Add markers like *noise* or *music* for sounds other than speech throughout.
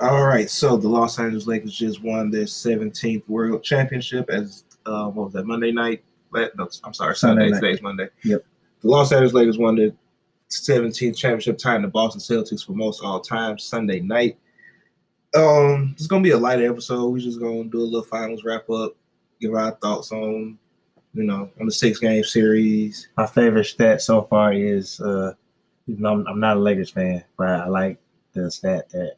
All right, so the Los Angeles Lakers just won their 17th World Championship as uh, what was that Monday night? No, I'm sorry, Sunday. Night. Today's Monday. Yep. The Los Angeles Lakers won their 17th championship, tying the Boston Celtics for most all time Sunday night. Um, it's gonna be a lighter episode. We're just gonna do a little finals wrap up, give our thoughts on, you know, on the six game series. My favorite stat so far is uh even though I'm, I'm not a Lakers fan, but I like the stat that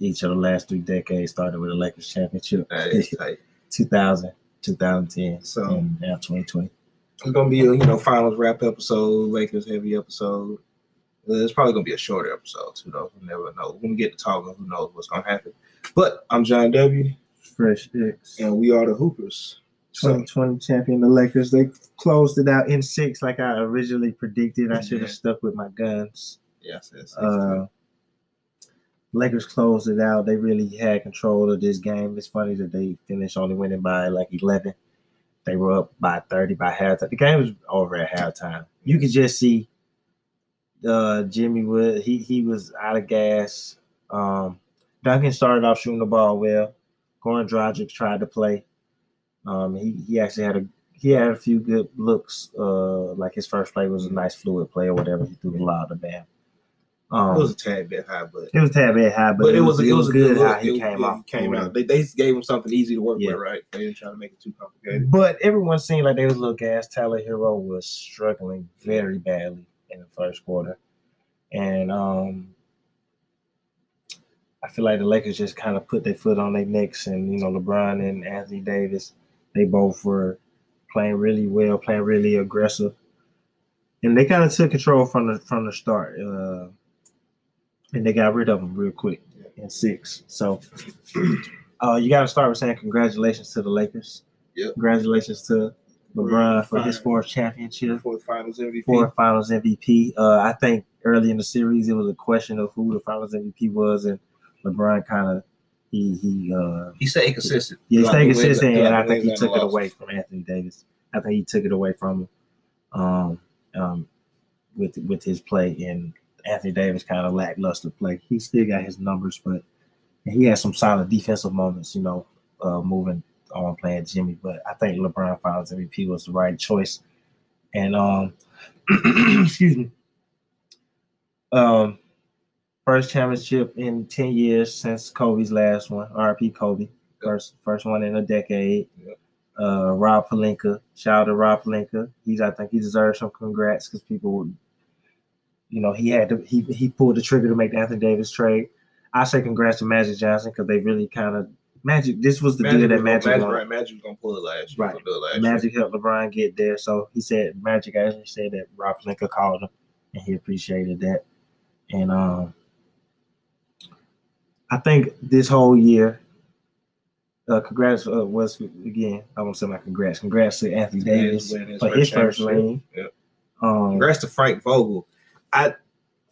each of the last three decades started with a Lakers championship. That is *laughs* tight. 2000, 2010, So- and now 2020. It's gonna be a you know finals wrap episode, Lakers heavy episode. It's probably gonna be a shorter episode too, though. You never know. When we get to talking, who knows what's gonna happen. But I'm John W, Fresh X. and we are the Hoopers. So 2020 champion, the Lakers. They closed it out in six, like I originally predicted. I should have Yeah. stuck with my guns. yes, yes, yes. Uh, Lakers closed it out. They really had control of this game. It's funny that they finished only winning by like 11. They were up by 30 by halftime. The game was over at halftime. You could just see uh, Jimmy Wood. He he was out of gas. Um, Duncan started off shooting the ball well. Goran Dragic tried to play. Um, he he actually had a he had a few good looks. Uh, like his first play was a nice fluid play or whatever. He threw the lob to bam. Um, it was a tad bit high, but it was a tad bit high, but, but it was it was a good, good how he It- came out. Came out. They, they gave him something easy to work Yeah. with, right? They didn't try to make it too complicated. But everyone seemed like they was a little gas. Tyler Herro was struggling very badly in the first quarter, and um, I feel like the Lakers just kind of put their foot on their necks, and you know LeBron and Anthony Davis, they both were playing really well, playing really aggressive, and they kind of took control from the from the start, uh, and they got rid of them real quick in six. So *clears throat* uh, you got to start with saying congratulations to the Lakers. Yep. Congratulations to LeBron for his fourth championship, for the Finals MVP. fourth Finals MVP. Uh, I think early in the series it was a question of who the Finals MVP was, and LeBron kind of he he uh, He stayed consistent. yeah, he stayed the wins- consistent, and I think he took it losses. away from Anthony Davis. I think he took it away from him um, um, with with his play, and Anthony Davis kind of lackluster play. He still got his numbers, but he had some solid defensive moments, you know, uh, moving on playing Jimmy. But I think LeBron Finals MVP was the right choice. And um, *clears throat* excuse me, um, first championship in ten years since Kobe's last one. RP Kobe, first first one in a decade. Uh, Rob Pelinka, shout out to Rob Pelinka. He's I think he deserves some congrats because people would, you know, he had to he he pulled the trigger to make the Anthony Davis trade. I say congrats to Magic Johnson because they really kind of Magic. This was the Magic, deal that Magic, Magic, won. right, Magic was gonna pull it last year. Right. It last year. Magic helped LeBron get there. So he said Magic actually said that Rob Pelinka called him and he appreciated that. And um I think this whole year, uh congrats uh, was again, I want to say my congrats. Congrats to Anthony Davis his for his first ring. Yep. Um Congrats to Frank Vogel. I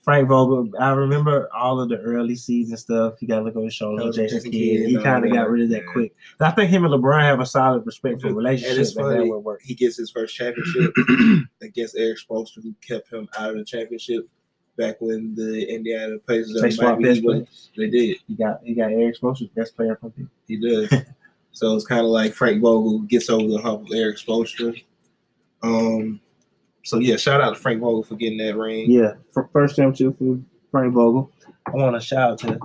Frank Vogel, I remember all of the early season stuff. You got to look over his shoulder. Jason Kidd. He kind of got rid of that yeah. quick. I think him and LeBron have a solid, respectful relationship. and that funny, would work. he gets his first championship *clears throat* against Erik Spoelstra, who kept him out of the championship back when the Indiana Pacers They swapped best. They did. You got you got Erik Spoelstra, best player from the He does. *laughs* so it's kind of like Frank Vogel gets over the hump with Erik Spoelstra. Um. So yeah, shout out to Frank Vogel for getting that ring. Yeah, for first championship for Frank Vogel. I want to shout out to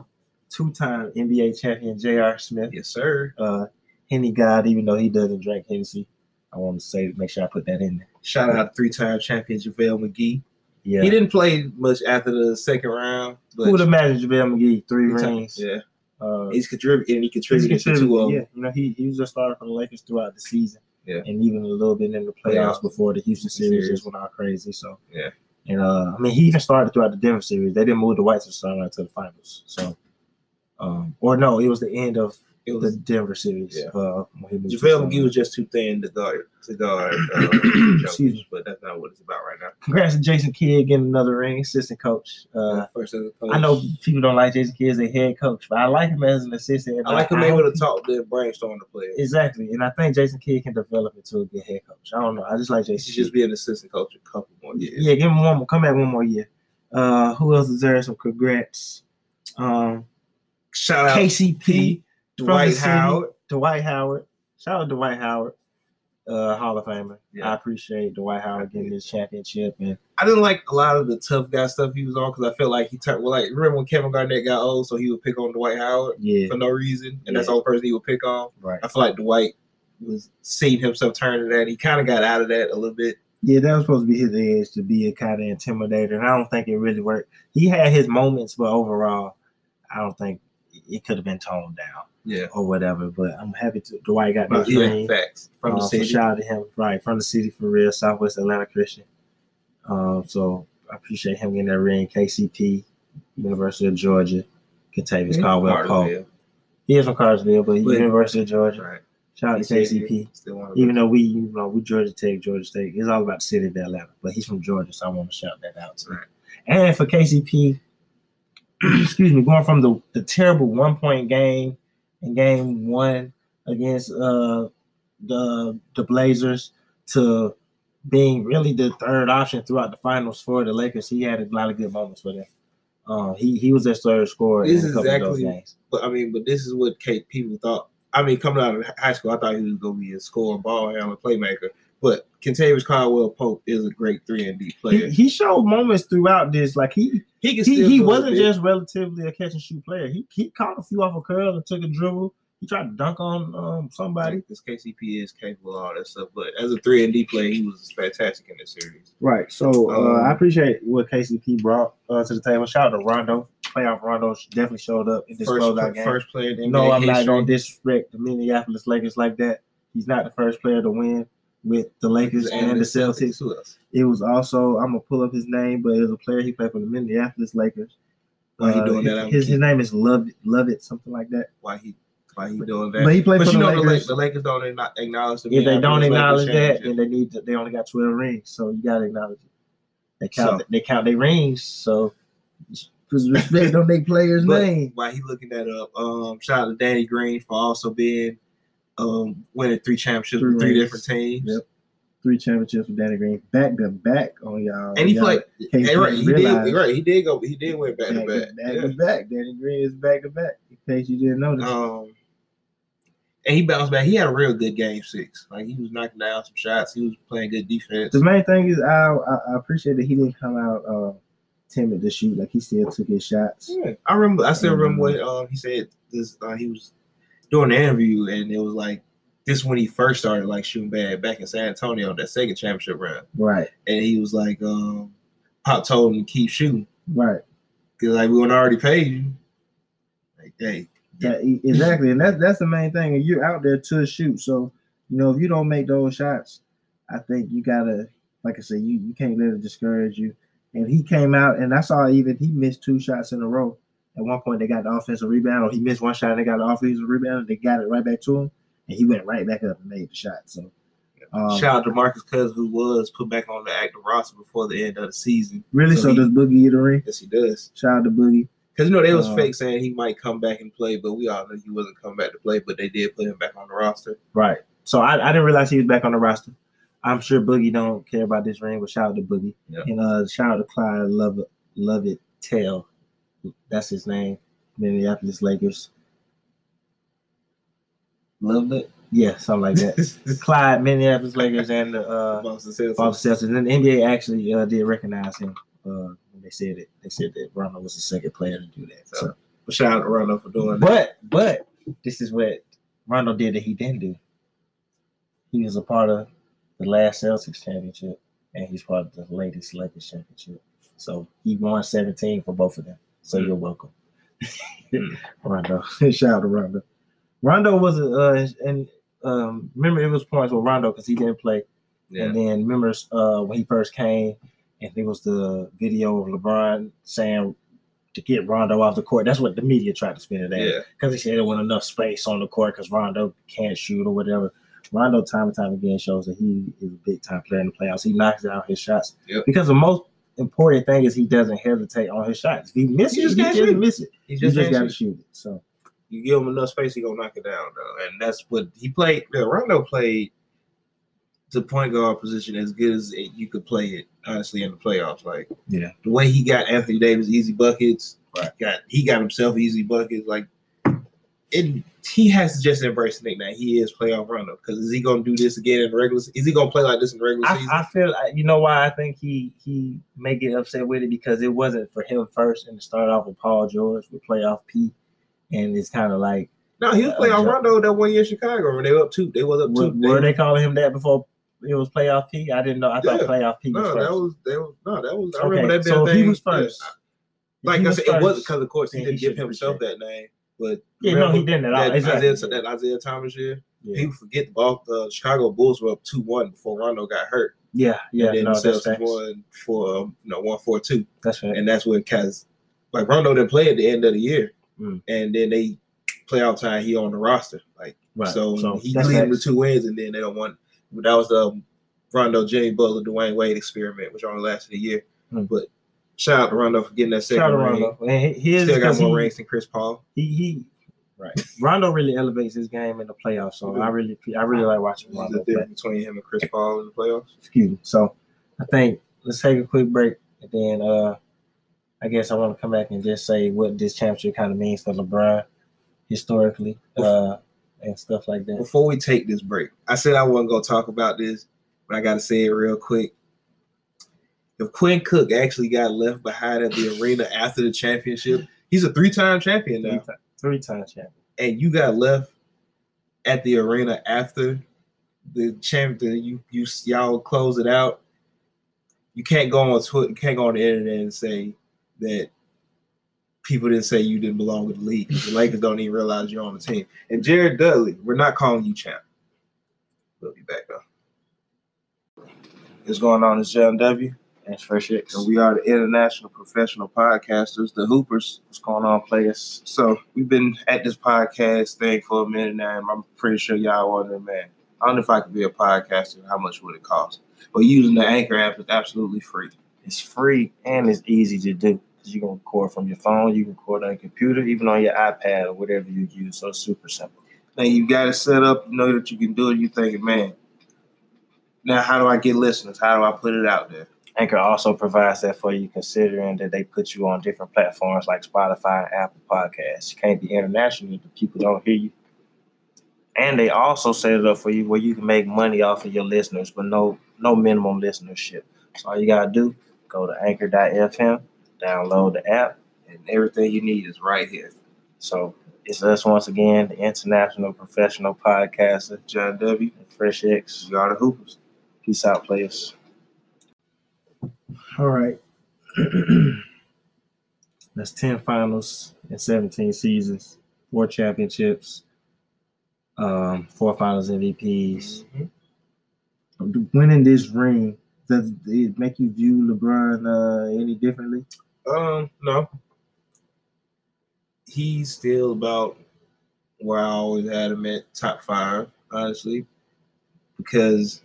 two-time NBA champion J.R. Smith, Yes, sir. uh, Henny God. Even though he doesn't drink Hennessy, I want to say make sure I put that in there. Shout out to three-time champion JaVale McGee. Yeah, He didn't play much after the second round, but who would imagine JaVale McGee three three-time- rings? Yeah, Uh, he's contributed and he He's contributed to two of them. yeah, you know, he, he was a starter for the Lakers throughout the season. Yeah. And even a little bit in the playoffs Playoffs. before the Houston series just went all crazy. So Yeah. And uh I mean he even started throughout the Denver series. They didn't move the White Sox right to the finals. So um or no, it was the end of It was the Denver series. Yeah. Uh when he moved to JaVale McGee was just too thin to guard to guard uh, *clears throat* Excuse me. but that's not what it's about right now. Congrats to Jason Kidd getting another ring, assistant coach. Uh First coach. I know people don't like Jason Kidd as a head coach, but I like him as an assistant. I like him I able to talk to brainstorm the players. Exactly, and I think Jason Kidd can develop into a good head coach. I don't know. I just like He Jason. should just be an assistant coach a couple more years. Yeah, give him one more. Come back one more year. Uh, who else deserves some congrats? Um, Shout out KCP, Dwight city. Howard. Dwight Howard. Shout out to Dwight Howard, uh, Hall of Famer. Yeah. I appreciate Dwight Howard getting this championship and I didn't like a lot of the tough guy stuff he was on because I felt like he turned well, like remember when Kevin Garnett got old, so he would pick on Dwight Howard yeah, for no reason, and that's Yeah. the only person he would pick on. right. I feel like Dwight was seeing himself turn to that. He kind of got out of that a little bit. Yeah, that was supposed to be his edge to be a kind of intimidator, and I don't think it really worked. He had his moments, but overall, I don't think it could have been toned down Yeah, or whatever. But I'm happy to Dwight got this ring. facts from the Uh, city. So shout out to him, right from the city for real, Southwest Atlanta Christian. Um, so I appreciate him getting that ring. KCP, University of Georgia, Kentavious Yeah, Caldwell Pope. He is from Cartersville, but, But- University of Georgia. Right. Shout out to KCP. Even though we, you know, we Georgia Tech, Georgia State, it's all about the city of Atlanta. But he's from Georgia, so I want to shout that out too. Right. And for KCP, *clears throat* excuse me, going from the, the terrible one point game in game one against uh the the Blazers to being really the third option throughout the finals for the Lakers. He had a lot of good moments for them. Uh, he he was their third scorer This in a is couple of those exactly- games. But I mean, but this is what Kate people thought. I mean, coming out of high school, I thought he was going to be a scorer, ball handler, playmaker. But Kentavious Caldwell Pope is a great three and D player. he showed moments throughout this, like he He can he, he wasn't just relatively a catch and shoot player. He he caught a few off a curl and took a dribble. He tried to dunk on um, somebody. This KCP is capable of all that stuff. But as a three and D player, he was fantastic in this series. Right. So uh, Um, I appreciate what KCP brought uh, to the table. Shout out to Rondo. Playoff Rondo definitely showed up in this First, closeout game. first player in no, I'm not history. gonna disrespect the Minneapolis Lakers like that. He's not the first player to win with the Lakers and, the Celtics. Who else? It was also I'm gonna pull up his name, but it was a player he played for the Minneapolis Lakers. Why he Uh, doing his, that? His, his name is Love Love It, something like that. Why he? Why he doing that? But he played But for you the know, the, Lakers. The Lakers don't acknowledge the if they don't acknowledge that, then they need to, they only got twelve rings, so you gotta acknowledge it. They count So- they count their rings, so respect *laughs* on their player's But name. while he looking that up, um, shout out to Danny Green for also being um winning three championships Three with three rings. different teams. Yep. Three championships with Danny Green, back to back on y'all. And he Y'all played. Hey, right, he did. Right, he did go. He did win back to Back, back. Yeah. to back. Danny Green is back to back. In case you didn't notice. Um, and he bounced back. He had a real good game six. Like he was knocking down some shots. He was playing good defense. the main thing is I, I I appreciate that he didn't come out uh, timid to shoot. Like he still took his shots. Yeah, I remember. I still remember Mhm. what um, he said. This uh, he was doing the interview, and it was like this when he first started like shooting bad back in San Antonio that second championship round, Right. and he was like, um, Pop told him to keep shooting Right. because like we would already paid you. Like, hey, Yeah, exactly, and that's that's the main thing. And you're out there to shoot, so you know if you don't make those shots, I think you gotta, like I said, you you can't let it discourage you. And he came out, and I saw even he missed two shots in a row. At one point, they got the offensive rebound, or he missed one shot, and they got the offensive rebound, and they got it right back to him, and he went right back up and made the shot. So, um, shout out to Marcus Cousins who was put back on the active roster before the end of the season. really, So so, he- does Boogie get a ring? Yes, he does. Shout out to Boogie. Because you know they was Uh, fake saying he might come back and play, but we all knew he wasn't coming back to play. But they did put him back on the roster. Right. So I, I didn't realize he was back on the roster. I'm sure Boogie don't care about this ring, but shout out to Boogie. Yeah. And uh shout out to Clyde Love it Love it Tell. That's his name. Minneapolis Lakers. Loved it. Yeah, something like that. *laughs* Clyde, Minneapolis Lakers, and the uh *laughs* Boston Celtics. Boston Celtics. And the NBA actually uh, did recognize him uh when they said it. They said that Rondo was the second player to do that. So But shout out to Rondo for doing that. But but this is what Rondo did that he didn't do. He was a part of the last Celtics championship, and he's part of the latest Lakers championship. So he won 17 for both of them. So Mm. you're welcome, Mm. *laughs* Rondo. *laughs* Shout out to Rondo. Rondo was a uh, and um, remember it was points with Rondo because he didn't play. Yeah. And then remember uh, when he first came, and it was the video of LeBron saying to get Rondo off the court. That's what the media tried to spin it Yeah. because he said there wasn't enough space on the court because Rondo can't shoot or whatever. Rondo, time and time again, shows that he is a big time player in the playoffs. He knocks out his shots Yep. because the most important thing is he doesn't hesitate on his shots. If he misses, He just he just miss it. He just, just got to shoot. shoot it. So You give him enough space, he gonna knock it down though. And that's what he played. Yeah, Rondo played the point guard position as good as it, you could play it. Honestly, in the playoffs, like yeah, the way he got Anthony Davis easy buckets, Right. got he got himself easy buckets. Like it, he has to just embrace the nickname. He is playoff Rondo. Because is he gonna do this again in the regular? Is he gonna play like this in the regular I, season? I feel you know why I think he he may get upset with it because it wasn't for him first and to start off with Paul George with playoff P, and it's kind of like no, he was playoff Uh, Rondo that one year in Chicago when they were up two. They was up were, two. were they calling him that before it was playoff P? I didn't know. I thought Yeah. playoff P was no, first. that was they was no, that was. I Okay, remember that being so he was first. Yeah. Like I said, it was first, because of course he didn't give himself that name. But Yeah, no, he didn't at all. That, Exactly. Isaiah, that Isaiah Thomas year. Yeah, People forget the ball. The Chicago Bulls were up two one before Rondo got hurt. yeah, yeah. and then no, the that's Celtics facts. won for um, you know one four two, That's right. and that's when Kaz like Rondo didn't play at the end of the year, Mm. and then they playoff time he on the roster like Right. so, he that's lead them to two wins, and then they don't want. That was the um, Rondo, Jimmy Butler, Dwyane Wade experiment, which only lasted a year. Mm. But shout out to Rondo for getting that second Shout out ring. Rondo. And Still got more he, rings than Chris Paul. he he right. Rondo really elevates his game in the playoffs. So I really I really like watching Rondo play. difference between him and Chris Paul in the playoffs. Excuse me. So I think let's take a quick break and then uh I guess I want to come back and just say what this championship kind of means for LeBron historically uh and stuff like that. Before we take this break, I said I wasn't gonna talk about this, but I gotta say it real quick. If Quinn Cook actually got left behind at the arena after the championship, he's a three-time champion Three, now, three time champion. and you got left at the arena after the champion. You you y'all close it out. You can't go on Twitter. You can't go on the internet and say that people didn't say you didn't belong with the league. The Lakers don't even realize you're on the team. And Jared Dudley, we're not calling you champ. We'll be back though. What's going on? It's John W. That's first six. And we are the international professional podcasters, the Hoopers. What's going on, players? So we've been at this podcast thing for a minute now, and I'm pretty sure y'all wondering, man, I don't know if I could be a podcaster. How much would it cost? But using the Anchor app is absolutely free. It's free and it's easy to do. You can record from your phone, you can record on your computer, even on your iPad or whatever you use. So it's super simple. Now you got it set up. You know that you can do it. You're thinking, man, now how do I get listeners? How do I put it out there? Anchor also provides that for you, considering that they put you on different platforms like Spotify and Apple Podcasts. You can't be international if the people don't hear you. And they also set it up for you where you can make money off of your listeners, but no no minimum listenership. So all you gotta do, go to anchor.fm, download the app. And everything you need is right here. So it's us once again, the international professional podcaster, John W. Fresh X. We are the Hoopers. Peace out, players. All right. *clears throat* That's 10 finals and 17 seasons, four championships, um, four finals MVPs. Winning this ring, does it make you view LeBron uh, any differently? Um, no. He's still about where I always had him at top five, honestly. Because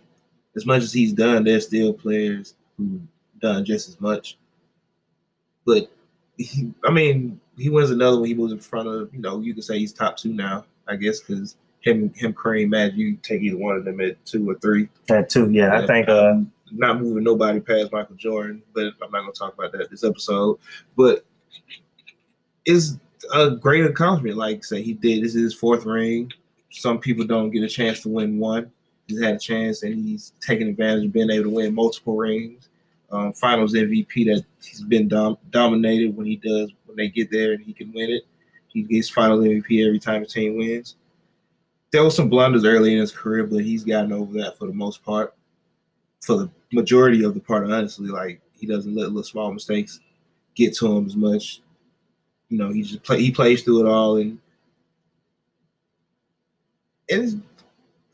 as much as he's done, there's still players who done just as much. But he, I mean, he wins another one. He was in front of, you know, you can say he's top two now, I guess, because him, him, Kareem, Magic, you take either one of them at two or three. At two, yeah. I Yeah. think uh, not moving nobody past Michael Jordan, but I'm not gonna talk about that this episode. But it's a great accomplishment. Like say he did this is his fourth ring. Some people don't get a chance to win one. He's had a chance and he's taken advantage of being able to win multiple rings. Um, finals MVP that he's been dom- dominated when he does when they get there and he can win it. He gets finals MVP every time his team wins. There was some blunders early in his career, but he's gotten over that for the most part for the majority of the part, honestly, like he doesn't let little small mistakes get to him as much. You know, he just play he plays through it all and it's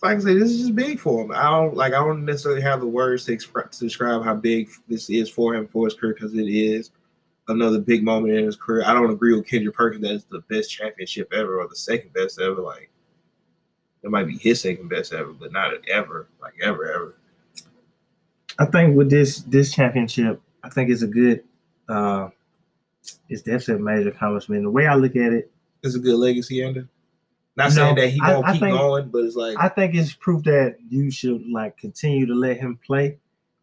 like I say, this is just big for him. I don't like I don't necessarily have the words to, expre- to describe how big this is for him for his career because it is another big moment in his career. I don't agree with Kendrick Perkins that it's the best championship ever or the second best ever. Like it might be his second best ever, but not ever, like ever, ever. I think with this this championship, I think it's a good. Uh, it's definitely a major accomplishment. The way I look at it, It's a good legacy ender. Not No, saying that he I- won't I keep think- going, but it's like I think it's proof that you should like continue to let him play,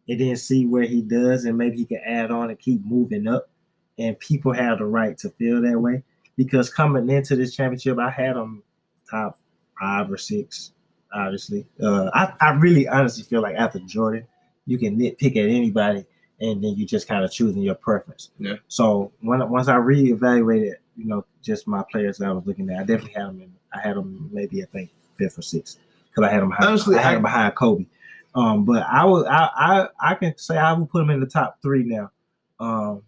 and then see where he does, and maybe he can add on and keep moving up. And people have the right to feel that way. because coming into this championship, I had them top five or six. Obviously, uh, I I really honestly feel like after Jordan, you can nitpick at anybody, and then you just kind of choosing your preference. Yeah. So when once I reevaluated, you know, just my players that I was looking at, I definitely had them in. I had them maybe I think fifth or sixth because I had them behind, Honestly, I had I- them behind Kobe. Um, but I would I, I I can say I would put them in the top three now. Um,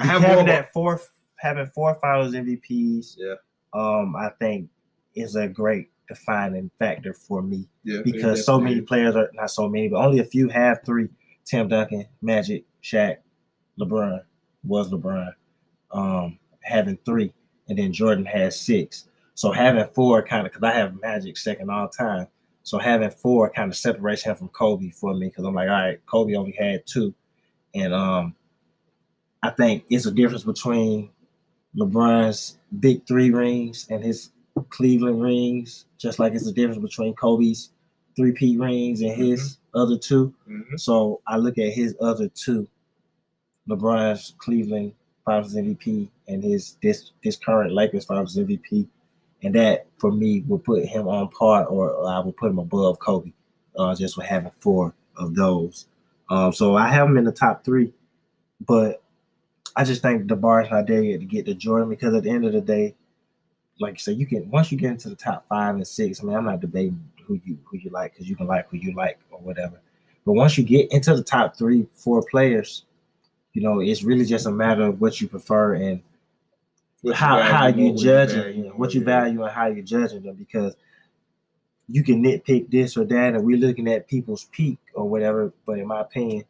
I have having more- that fourth having four Finals MVPs, Yeah. um, I think is a great defining factor for me Yeah, because so many players are not so many, but only a few have three. Tim Duncan, Magic, Shaq, LeBron was LeBron, um, having three, and then Jordan has six. So having four kind of because I have Magic second all time. So having four kind of separates him from Kobe for me because I'm like, all right, Kobe only had two, and um, I think it's a difference between LeBron's big three rings and his Cleveland rings, just like it's a difference between Kobe's three P rings and his other two. Mhm. So I look at his other two, LeBron's Cleveland Finals MVP and his this this current Lakers Finals MVP, and that for me would put him on par, or I would put him above Kobe, uh, just for having four of those. Um, so I have him in the top three, but I just think the bar is not there yet to get to Jordan because at the end of the day, like you said, you can once you get into the top five and six. I mean, I'm not debating who you who you like because you can like who you like or whatever. But once you get into the top three, four players, you know, it's really just a matter of what you prefer and What how value, how you judge it, what you value and how you judging them because you can nitpick this or that, and we're looking at people's peak or whatever. But in my opinion,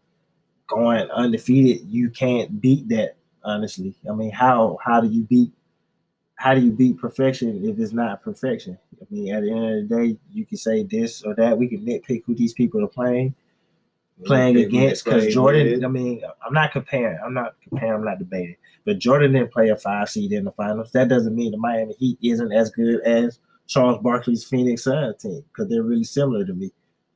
going undefeated, you can't beat that. Honestly, I mean, how how do you beat how do you beat perfection if it's not perfection? I mean, at the end of the day, you can say this or that. We can nitpick who these people are playing playing against because Jordan. I mean, I'm not comparing. I'm not comparing. I'm not debating. But Jordan didn't play a five seed in the finals. That doesn't mean the Miami Heat isn't as good as Charles Barkley's Phoenix Sun team because they're really similar to me.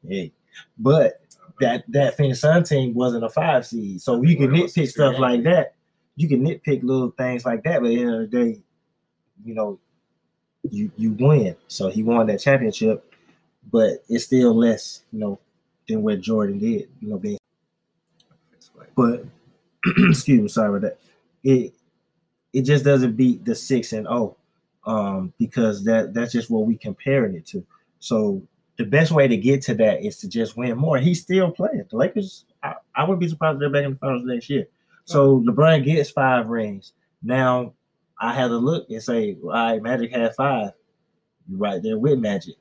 Hey, but that that Phoenix Sun team wasn't a five seed, so you can Well, it was nitpick stuff like that. You can nitpick little things like that, but at the end of the day, you know, you you win. So he won that championship, but it's still less, you know, than what Jordan did. You know, being but *clears throat* excuse me, sorry about that. It it just doesn't beat the six and oh, um, because that that's just what we comparing it to. So the best way to get to that is to just win more. He's still playing. The Lakers, I, I wouldn't be surprised if they're back in the finals next year. So LeBron gets five rings. Now I had to look and say, all right, Magic had five. You're right there with Magic.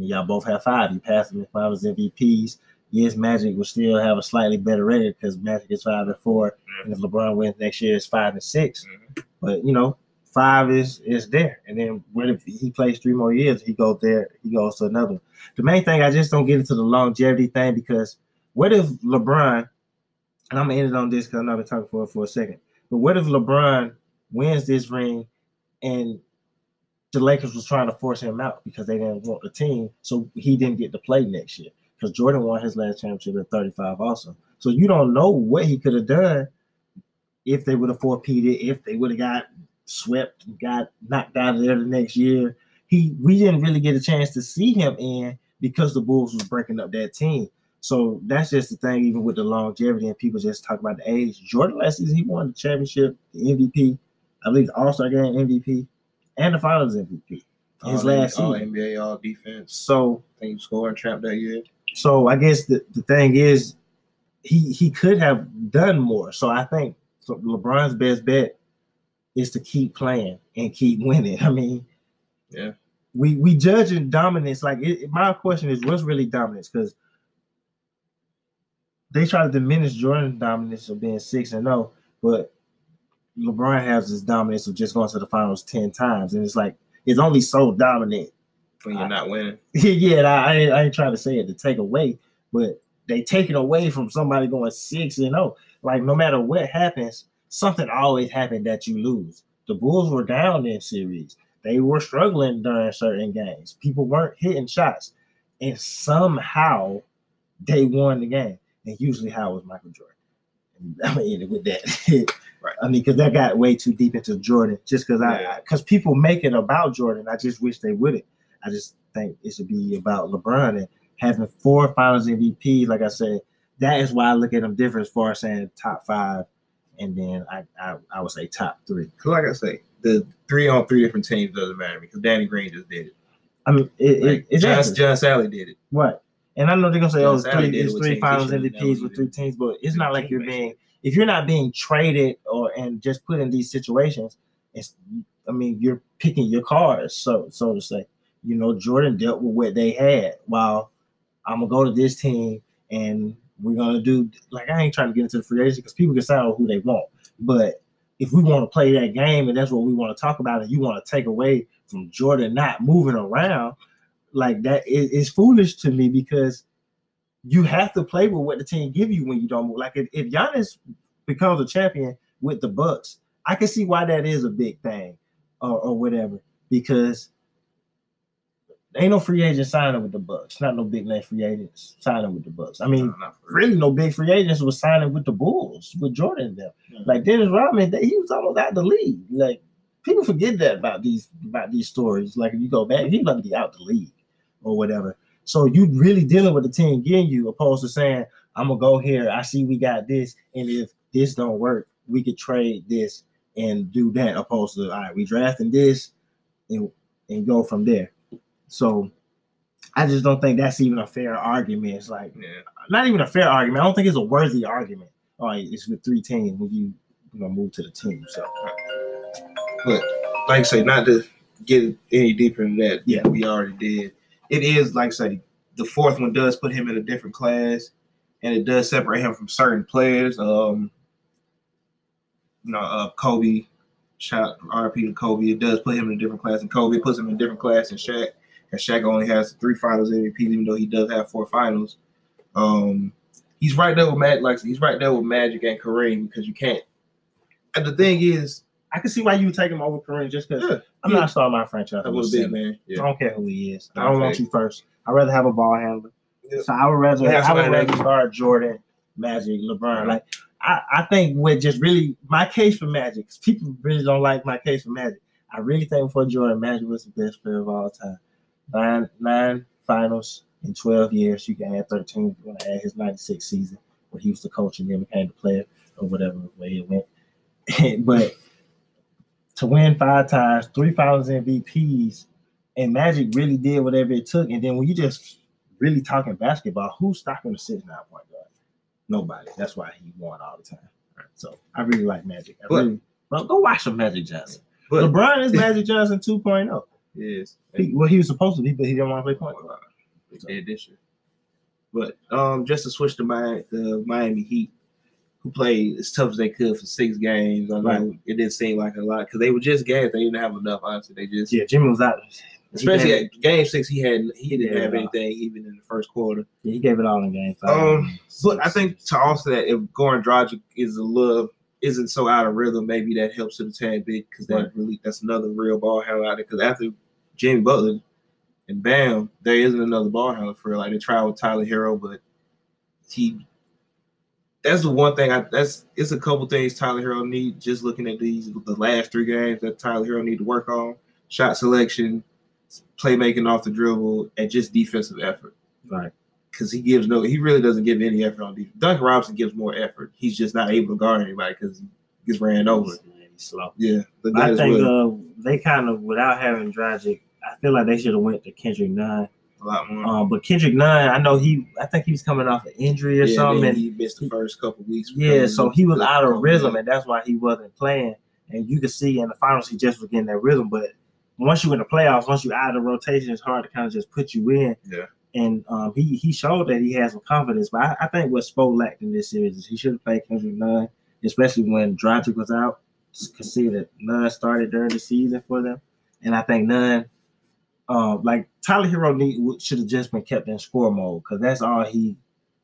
I y'all both have five. You passed them in finals MVPs. Yes, Magic will still have a slightly better record because Magic is five and four, and if LeBron wins next year, it's five and 6 Mhm. But you know, five is is there, and then what if he plays three more years? He goes there. He goes to another. one. The main thing I just don't get into the longevity thing because what if LeBron? And I'm gonna end it on this because I'm not been talking for for a second. But what if LeBron wins this ring, and the Lakers was trying to force him out because they didn't want the team, so he didn't get to play next year because Jordan won his last championship at 35 also. So you don't know what he could have done if they would have four-peated, if they would have got swept got knocked out of there the next year. He we didn't really get a chance to see him in because the Bulls was breaking up that team. So that's just the thing, even with the longevity and people just talk about the age. Jordan last season he won the championship, the MVP, I believe the All-Star game MVP, and the finals MVP. His all, last all season. NBA, all defense. So I think he scored and trapped that year. so I guess the, the thing is he he could have done more. So I think so LeBron's best bet is to keep playing and keep winning. *laughs* I mean, Yeah. we we judging dominance like it, my question is what's really dominance because they try to diminish Jordan's dominance of being six and zero, but LeBron has this dominance of just going to the finals ten times, and it's like it's only so dominant When you're not winning. *laughs* yeah, I, I, ain't, I ain't trying to say it to take away, but they take it away from somebody going six and zero. Like no matter what happens, something always happened that you lose. The Bulls were down in series. They were struggling during certain games. People weren't hitting shots, and somehow they won the game. And usually, how was Michael Jordan? And I'm gonna end it with that. *laughs* Right. I mean, because that got way too deep into Jordan. Just because Yeah. I, because people make it about Jordan. I just wish they wouldn't. I just think it should be about LeBron and having four Finals MVP. Like I said, that is why I look at them different as far as saying top five, and then I I, I would say top three. Cause like I say, the three on three different teams doesn't matter because Danny Green just did it. I mean, it, Like, it, John, exactly. John Salley did it. Right. And I know they're gonna say, "Oh, Salley three, it's three. Finals MVPs with three teams," but it's not like you're being if you're not being traded or and just put in these situations. It's I mean you're picking your cards, so so to say. You know, Jordan dealt with what they had. While I'm gonna go to this team and we're gonna do like I ain't trying to get into the free agency because people can sign who they want, but if we want to play that game and that's what we want to talk about, and you want to take away from Jordan not moving around, like that is it's foolish to me because you have to play with what the team give you when you don't move. Like if, if Giannis becomes a champion with the Bucks, I can see why that is a big thing or, or whatever. Because ain't no free agent signing with the Bucks. Not no big name free agents signing with the Bucks. I mean, No, not for real. really no big free agents was signing with the Bulls with Jordan and them. Yeah. Like Dennis Rodman, he was almost out the league. Like people forget that about these about these stories. Like if you go back, he might be out the league or whatever. So you really dealing with the team getting you, opposed to saying, "I'm gonna go here. I see we got this, and if this don't work, we could trade this and do that." Opposed to, "All right, we drafting this and and go from there." So I just don't think that's even a fair argument. It's like Yeah. not even a fair argument. I don't think it's a worthy argument. All right, it's with three teams when you you know move to the team. So But like I say, not to get any deeper than that, Yeah. we already did. It is like I say, the fourth one does put him in a different class, and it does separate him from certain players. Um, you know, uh, Kobe, shout RP to Kobe. It does put him in a different class, and Kobe puts him in a different class than Shaq. And Shaq only has three Finals MVPs, even though he does have four Finals. Um, he's right there with Magic. Like he's right there with Magic and Kareem because you can't. And the thing is, I can see why you would take him over Kareem just because yeah, I'm yeah. not starting my franchise. that with was a big seven. man. I don't care who he is. I don't want you first. I'd rather have a ball handler. Yeah. So I would rather Yeah, I would rather start Jordan, Magic, LeBron. Right. Like I, I think what just really my case for Magic, 'cause people really don't like my case for Magic. I really think for Jordan, Magic was the best player of all time. Nine nine finals in twelve years. You can add thirteen if you want to add his ninety six season where he was the coach and then became the player or whatever way it went. *laughs* but to win five times, three finals MVPs, and Magic really did whatever it took. And then when you just really talking basketball, who's stopping the six nine point guard? Nobody. That's why he won all the time. So I really like Magic. I But- really, well, go watch some Magic Johnson. But LeBron is *laughs* Magic Johnson 2.0. yes, He, well, he was supposed to be, but he didn't want to play point guard. Did this year. But um, just to switch to my the Miami Heat, who played as tough as they could for six games. I know Right. it didn't seem like a lot because they were just games. They didn't have enough. Honestly, they just Yeah, Jimmy was out. especially at game six. He had he didn't have anything even in the first quarter. yeah, he gave it all in game five. Um, But I think to also that if Goran Dragic is a little isn't so out of rhythm, maybe that helps it a tad bit because that Right. really that's another real ball handler out there. Because after Jimmy Butler and Bam, there isn't another ball handler for real. Like they tried with Tyler Herro, but he that's the one thing I that's it's a couple things Tyler Herro need. Just looking at these the last three games that Tyler Herro need to work on: shot selection, playmaking off the dribble, and just defensive effort right. because he gives no, he really doesn't give any effort on defense. Duncan Robinson gives more effort. He's just not able to guard anybody because he gets ran over. He's slow. Yeah, I think will uh, they kind of, without having Dragic, I feel like they should have went to Kendrick Nunn. A lot more. Um, but Kendrick Nunn, I know he, I think he was coming off an injury or yeah, something. and he missed the first couple weeks. Yeah, so he was out of COVID. rhythm, and that's why he wasn't playing. And you could see in the finals he just was getting that rhythm. But once you in the playoffs, once you out of the rotation, it's hard to kind of just put you in. Yeah. And um, he he showed that he has some confidence. But I, I think what Spo lacked in this series is he should have played Kendrick Nunn, especially when Dragic was out. Consider that Nunn started during the season for them, and I think Nunn, um, like Tyler Herro, need should have just been kept in score mode because that's all he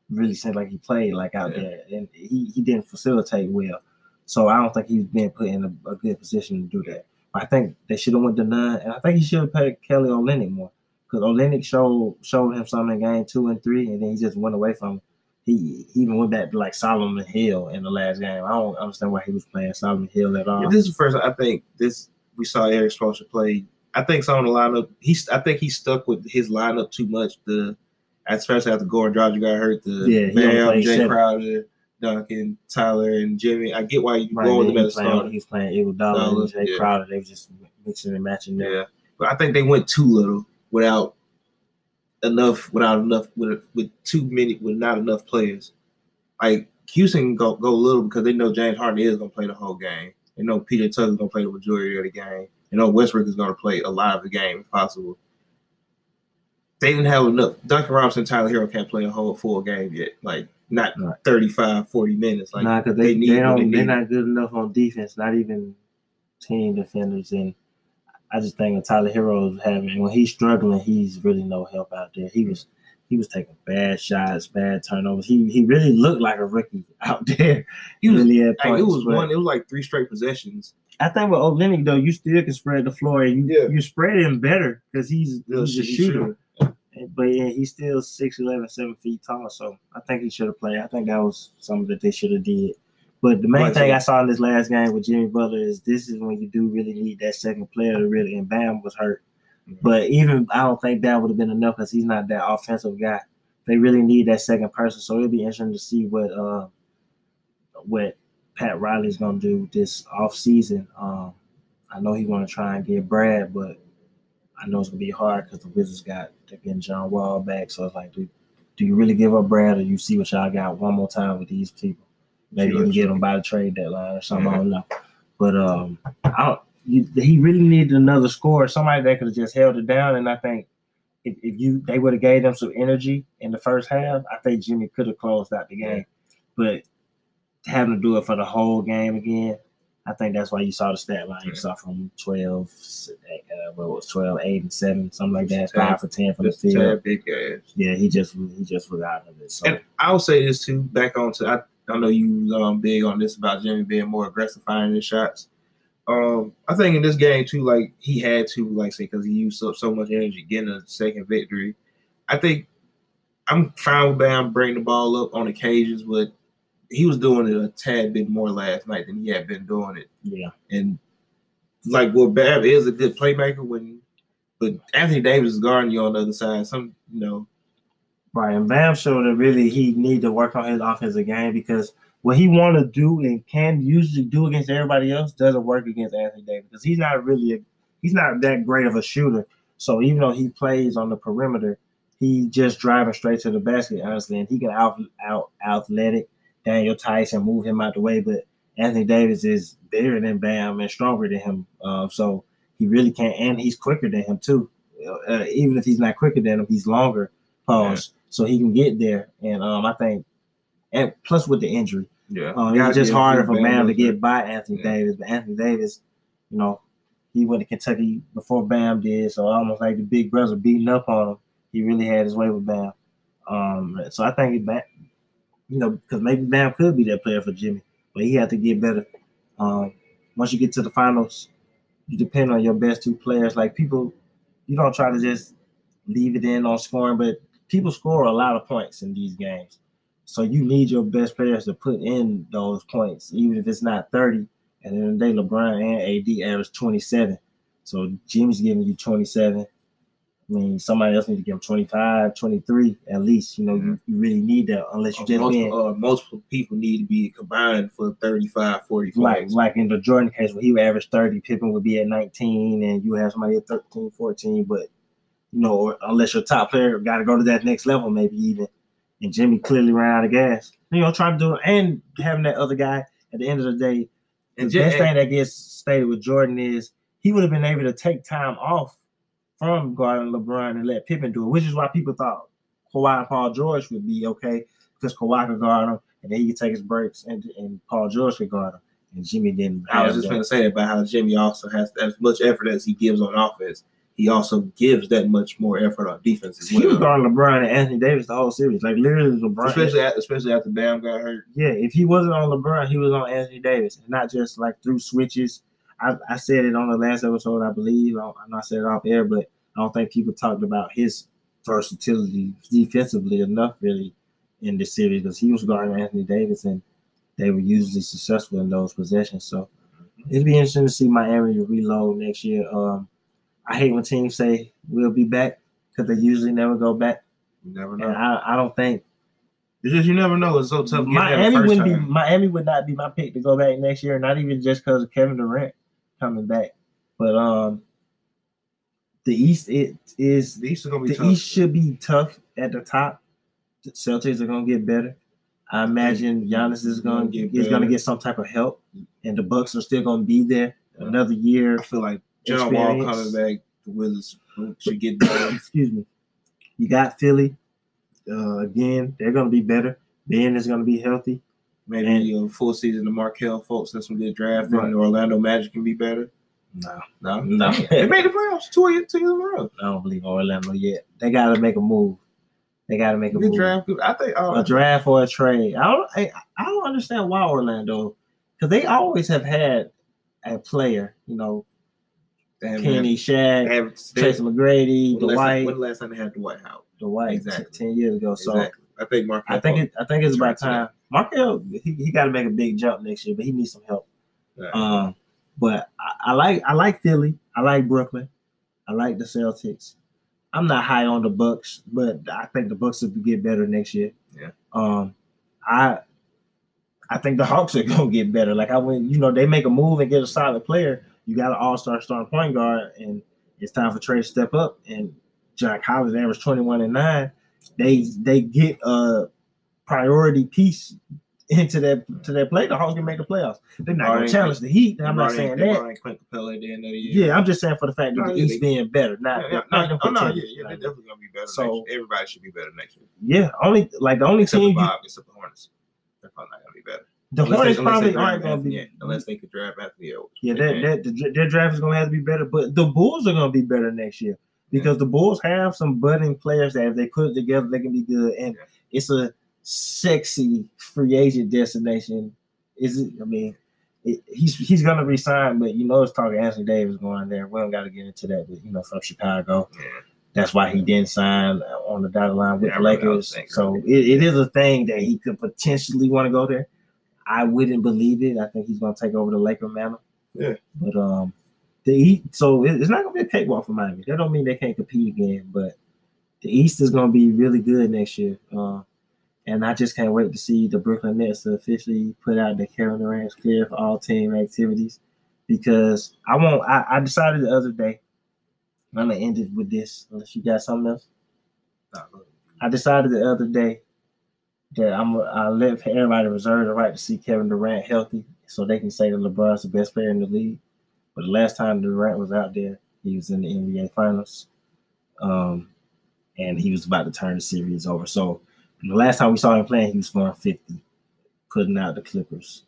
really seemed like he played like out Yeah. there, and he, he didn't facilitate well. So I don't think he's been put in a, a good position to do that. I think they should have went to Nunn, and I think he should have paid Kelly Olynyk more because Olynyk showed showed him something in game two and three, and then he just went away from him. he even went back to like Solomon Hill in the last game. I don't understand why he was playing Solomon Hill at all. Yeah, this is the first I think this we saw Erik Spoelstra play. I think some of the lineup he's I think he stuck with his lineup too much. The especially after Goran Dragic got hurt. The Yeah, Bam, Jay seven. Crowder, Duncan, Tyler, and Jimmy. I get why you Right, go with then them he as a starter. he's playing Iguodala Dollar, and Jay yeah. Crowder. They was just mixing and matching them. Yeah, but I think they went too little without enough, without enough, with with too many, with not enough players. Like Houston go go little because they know James Harden is going to play the whole game. They know PJ Tucker's going to play the majority of the game. They know Westbrook is going to play a lot of the game if possible. They didn't have enough. Duncan Robinson, Tyler Herro can't play a whole full game yet. Like not Right. 35, 40 minutes. Like nah, because they they, need they don't. they are not good enough on defense. Not even team defenders. And I just think that Tyler Hero is having when he's struggling, he's really no help out there. He was he was taking bad shots, bad turnovers. He he really looked like a rookie *laughs* out there. he was. really had Like, it was one. It was like three straight possessions. I think with Olynyk though, you still can spread the floor and you Yeah. you spread him better because he's he's a He's shooter. But yeah, he's still 6'11", 7 feet tall. So I think he should have played. I think that was something that they should have did. But the main Right, thing so- I saw in this last game with Jimmy Butler is this is when you do really need that second player to really. And Bam was hurt. But even I don't think that would have been enough because he's not that offensive guy. They really need that second person. So it'll be interesting to see what uh what Pat Riley's gonna do this off season. Um, I know he's gonna try and get Brad, but I know it's gonna be hard because the Wizards got they're getting John Wall back. So it's like, do, do you really give up Brad, or you see what y'all got one more time with these people? Maybe you can get them by the trade deadline or something. I don't know, but um, I don't. You, he really needed another scorer, somebody that could have just held it down. And I think if, if you they would have gave them some energy in the first half, I think Jimmy could have closed out the game. But having to do it for the whole game again, I think that's why you saw the stat line. You saw from 12, uh, what was 12, 8, and 7, something like that. Just a Five for 10 from the field. big ass. Yeah, he just he just was out of it. So And I'll say this too. Back on to I, I know you um big on this about Jimmy being more aggressive finding his shots. Um, I think in this game too, like he had to like say because he used up so much energy getting a second victory. I think I'm fine with Bam bringing the ball up on occasions, but he was doing it a tad bit more last night than he had been doing it. yeah, And like, well, Bam is a good playmaker when, but Anthony Davis is guarding you on the other side. Some, you know, right. And Bam showed that really he need to work on his offensive game because what he want to do and can usually do against everybody else doesn't work against Anthony Davis because he's not really a, he's not that great of a shooter. So even though he plays on the perimeter, he just driving straight to the basket, honestly, and he can out out athletic Daniel Tyson, move him out the way. But Anthony Davis is bigger than Bam and stronger than him, uh, so he really can't. And he's quicker than him too. Uh, even if he's not quicker than him, he's longer. Pause, so he can get there. And um, I think, and plus with the injury, yeah, um, Gotta it's just harder for Bam to get by Anthony Yeah. Davis. But Anthony Davis, you know, he went to Kentucky before Bam did, so almost like the big brother beating up on him. He really had his way with Bam. Um, so I think it back, you know, because maybe Bam could be that player for Jimmy, but he had to get better. Um, once you get to the finals, you depend on your best two players. Like people, you don't try to just leave it in on scoring, but people score a lot of points in these games. So you need your best players to put in those points, even if it's not 30. And then the day LeBron and AD average 27. So Jimmy's giving you 27. I mean, somebody else need to give him 25, 23 at least. You know, you, you really need that unless you just being multiple, uh, multiple people need to be combined for 35, 40 like points. like in the Jordan case where he would average 30, Pippen would be at 19, and you have somebody at 13, 14. But you know, or unless your top player got to go to that next level, maybe even. And Jimmy clearly ran out of gas. You know, trying to do it and having that other guy at the end of the day. And the best thing that gets stated with Jordan is he would have been able to take time off from guarding LeBron and let Pippen do it, which is why people thought Kawhi and Paul George would be okay because Kawhi could guard him and then he could take his breaks and, and Paul George could guard him. And Jimmy didn't. I was just going to say about how Jimmy also has as much effort as he gives on offense. He also gives that much more effort on defense as He was guarding LeBron and Anthony Davis the whole series. Like literally LeBron. Especially, at, especially after Bam got hurt. yeah, if he wasn't on LeBron, he was on Anthony Davis, and not just like through switches. I, I said it on the last episode, I believe. I, I know I said it off air, but I don't think people talked about his versatility defensively enough, really, in this series because he was guarding Anthony Davis and they were usually successful in those possessions. So it'd be interesting to see Miami reload next year. Um, I hate when teams say we'll be back because they usually never go back. You never And know. I, I don't think It's just you never know. It's so tough. getting there the Miami wouldn't be. Miami would not be my pick to go back next year, not even just because of Kevin Durant coming back. But um the East it is The East is gonna be the tough. East should be tough at the top. The Celtics are gonna get better. I imagine Giannis is gonna Get is gonna get some type of help, and the Bucks are still gonna be there another year. I feel like John Wall coming back. The Wizards should get better. *coughs* Excuse me. You got Philly. Uh, again, they're gonna be better. Ben is gonna be healthy. Maybe a full season of Markelle Fultz That's some good drafting. Right. and Orlando Magic can be better. No, No, No. they made the playoffs two years, two years in a row. I don't believe Orlando yet. They got to make a move. They got to make a Good move. draft. I think. Uh, A draft or a trade. I don't. I, I don't understand why Orlando, because they always have had a player. You know, Kenny, Shaq, have- Tracy McGrady, when the last Dwight, When the last time they had Dwight Howard? Dwight, Exactly. t- ten years ago. So exactly. I think Mark. I think it. I think it's about time. Markelle, he, he got to make a big jump next year, but he needs some help. Um, but I, I like I like Philly. I like Brooklyn. I like the Celtics. I'm not high on the Bucks, but I think the Bucks will get better next year. Yeah. Um, I I think the Hawks are gonna get better. Like I went, you know, they make a move and get a solid player. You got an All Star starting point guard, and it's time for Trey to step up. And John Collins averaged 21 and nine. They they get a priority piece into that to that play. The Hawks can make the playoffs. They're not gonna challenge the Heat. I'm not saying that. brought in Clint Capela at the end of the year. Yeah, I'm just saying for the fact that No, the yeah, East being better, not, Yeah, yeah, not no, oh, no, yeah, yeah, they're definitely gonna be better. So- next year. everybody should be better next year. yeah, only like the only Except team for you, Bob, except the Hornets. They're probably not gonna be better. The Unless Hornets they, probably aren't going to be. yeah, unless they could draft Anthony Edwards. Yeah, that, that the, their draft is going to have to be better, but the Bulls are going to be better next year because mm-hmm. the Bulls have some budding players that if they put it together, they can be good, and Yeah. it's a sexy free agent destination. Is it? I mean, it, he's he's going to resign, but you know, it's talking Anthony Davis going there. We don't got to get into that, but you know, from Chicago. Yeah. That's why he didn't sign on the dotted line with Yeah, the remember that was Lakers. So it, it is a thing that he could potentially want to go there. I wouldn't believe it. I think he's going to take over the Laker mantle. Yeah. But um, the East, so it's not going to be a cakewalk for Miami. That don't mean they can't compete again, but the East is going to be really good next year. Uh, and I just can't wait to see the Brooklyn Nets officially put out the Kevin Durant's clear for all team activities because I won't. I, I decided the other day. I'm gonna end it with this, unless you got something else. I decided the other day that I'm I let everybody reserve the right to see Kevin Durant healthy, so they can say that LeBron's the best player in the league. But the last time Durant was out there, he was in the NBA Finals, um, and he was about to turn the series over. So the last time we saw him playing, he was scoring 50, putting out the Clippers.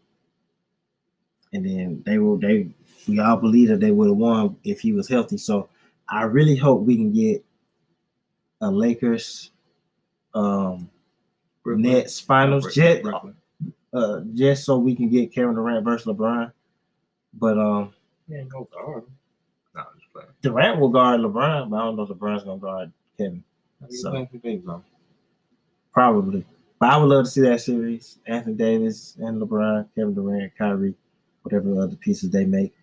And then they were they we all believe that they would have won if he was healthy. So I really hope we can get a Lakers um Brooklyn- Nets finals Brooklyn- jet uh just so we can get Kevin Durant versus LeBron. But um Yeah, go guard. No, I'm just playing. Durant will guard LeBron, but I don't know if LeBron's gonna guard Kevin. So- playing for Big Zone? Probably. But I would love to see that series. Anthony Davis and LeBron, Kevin Durant, Kyrie, whatever other pieces they make.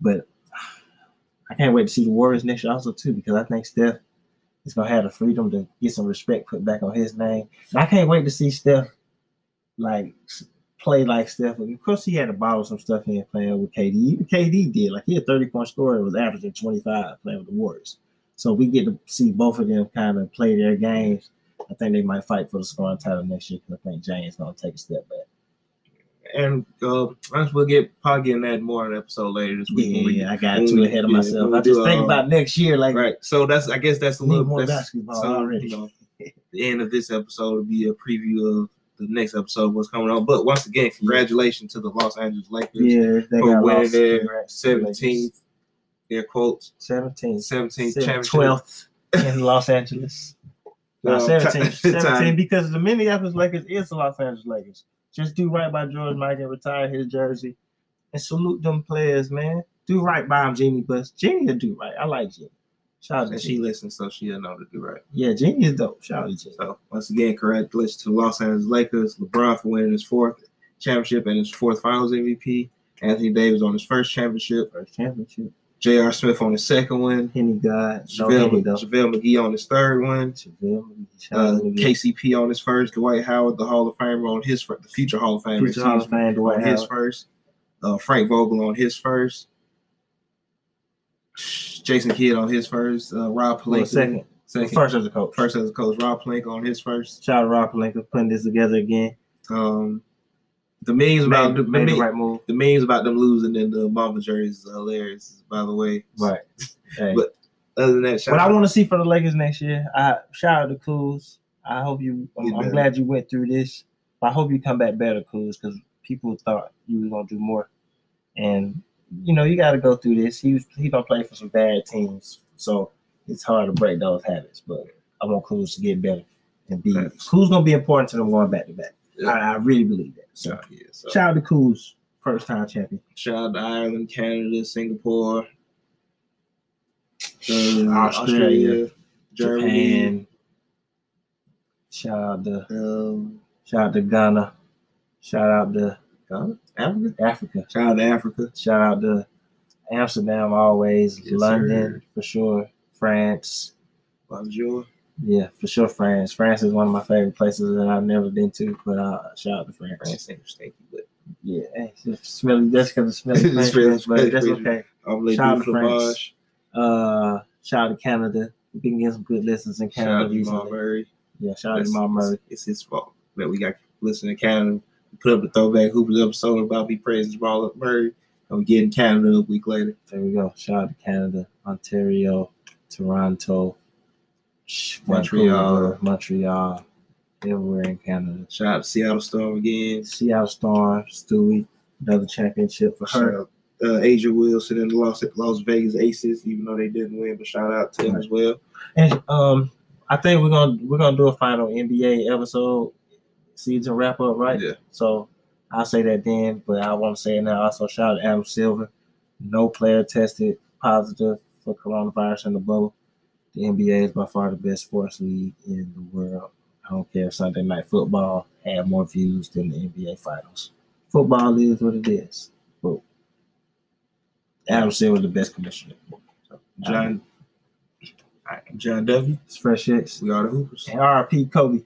But *sighs* I can't wait to see the Warriors next year also too, because I think Steph is gonna have the freedom to get some respect put back on his name. And I can't wait to see Steph like play like Steph. Of course, he had to bottle some stuff in playing with KD. Even KD did. Like he had 30 point scorer, was averaging 25 playing with the Warriors. So we get to see both of them kind of play their games. I think they might fight for the scoring title next year because I think James gonna take a step back. And uh, we'll get probably getting that more in an episode later this week. Yeah, we- yeah, I got too we- ahead of yeah, myself. I just do, think uh, about next year, like right. So that's I guess that's a little more basketball so, already. You know, the end of this episode will be a preview of the next episode, what's coming on. But once again, congratulations to the Los Angeles Lakers. yeah, they for got winning their Congrats to the Lakers. 17th, their quotes, 17th, 17th championship. 12th in Los Angeles. *laughs* No, Um, 17, *laughs* 17 because the Minneapolis Lakers is the Los Angeles Lakers. Just do right by George Mike and retire his jersey and salute them players, man. Do right by him, Jeanie Buss. Jeanie will do right. I like Jeanie. Shout out to And she listens, so she'll know to do right. Yeah, Jeanie is dope. Shout out to Jeanie. So once again, congratulations to Los Angeles Lakers, LeBron for winning his fourth championship and his fourth Finals MVP. Anthony Davis on his first championship. First championship. J.R. Smith on his second one. Henny God. No JaVale, though. JaVale McGee on his third one. JaVale Uh, out to McGee. KCP on his first. Dwight Howard, the Hall of Famer, on his fir- the future Hall of Famer, Future Hall of Fame, Dwight on his Howard. first. Uh, Frank Vogel on his first. Jason Kidd on his first. Uh, Rob Well, second. second. First as a coach. First as a coach. Rob Pelinka on his first. Shout out to Rob Pelinka putting this together again. Um, the memes about Made, the, made the right move. the memes about them losing in the Mamba jerseys is hilarious. By the way, Right. *laughs* Hey. But other than that, shout what I want to see for the Lakers next year, I shout out to Kuz. I hope you. I'm, I'm glad you went through this. I hope you come back better, Kuz, because people thought you was gonna do more, and you know you got to go through this. He was he gonna play for some bad teams, so it's hard to break those habits. But I want Kuz to get better and be. Thanks. Kuz gonna be important to them going back to back. Yeah. I, I really believe that. So Shout, yeah, so. shout out to Kuz, first time champion. Shout out to Ireland, Canada, Singapore, Australia, Australia, Germany, Japan. Shout out to um, shout out to Ghana. Shout out to Ghana, Africa. Africa. Shout out to Africa. Shout out to Amsterdam always. Yes, London sir. for sure. France. Bonjour. Yeah, for sure. France. France is one of my favorite places that I've never been to. But uh, shout out to France. France ain't stinky, but Yeah, it's just smelly. That's because it's smelly. *laughs* It's French, really but that's okay. Shout out to France. Uh, shout out to Canada. We've been getting some good listens in Shout Canada out to recently. Murray. Yeah, shout out to That's- Mom Murray. It's his fault that we got listening to Canada. We put up the throwback Hoopers episode about me praising Jamal Murray, and we get in Canada a week later. There we go. Shout out to Canada, Ontario, Toronto, Montreal. Montreal, everywhere in Canada. Shout out to Seattle Storm again. Seattle Storm, Stewie, another championship for her. uh, A'ja Wilson and the Las, Las Vegas Aces, even though they didn't win, but shout out to them as well. And um, I think we're gonna we're gonna do a final NBA episode season wrap up, right? Yeah. So I'll say that then, but I want to say it now. Also, shout out to Adam Silver. No player tested positive for coronavirus in the bubble. The NBA is by far the best sports league in the world. I don't care if Sunday night football had more views than the NBA finals. Football is what it is. But Adam Silver was the best commissioner. So, John, um, I'm John W. it's fresh X. We are the Hoopers. And RP Kobe.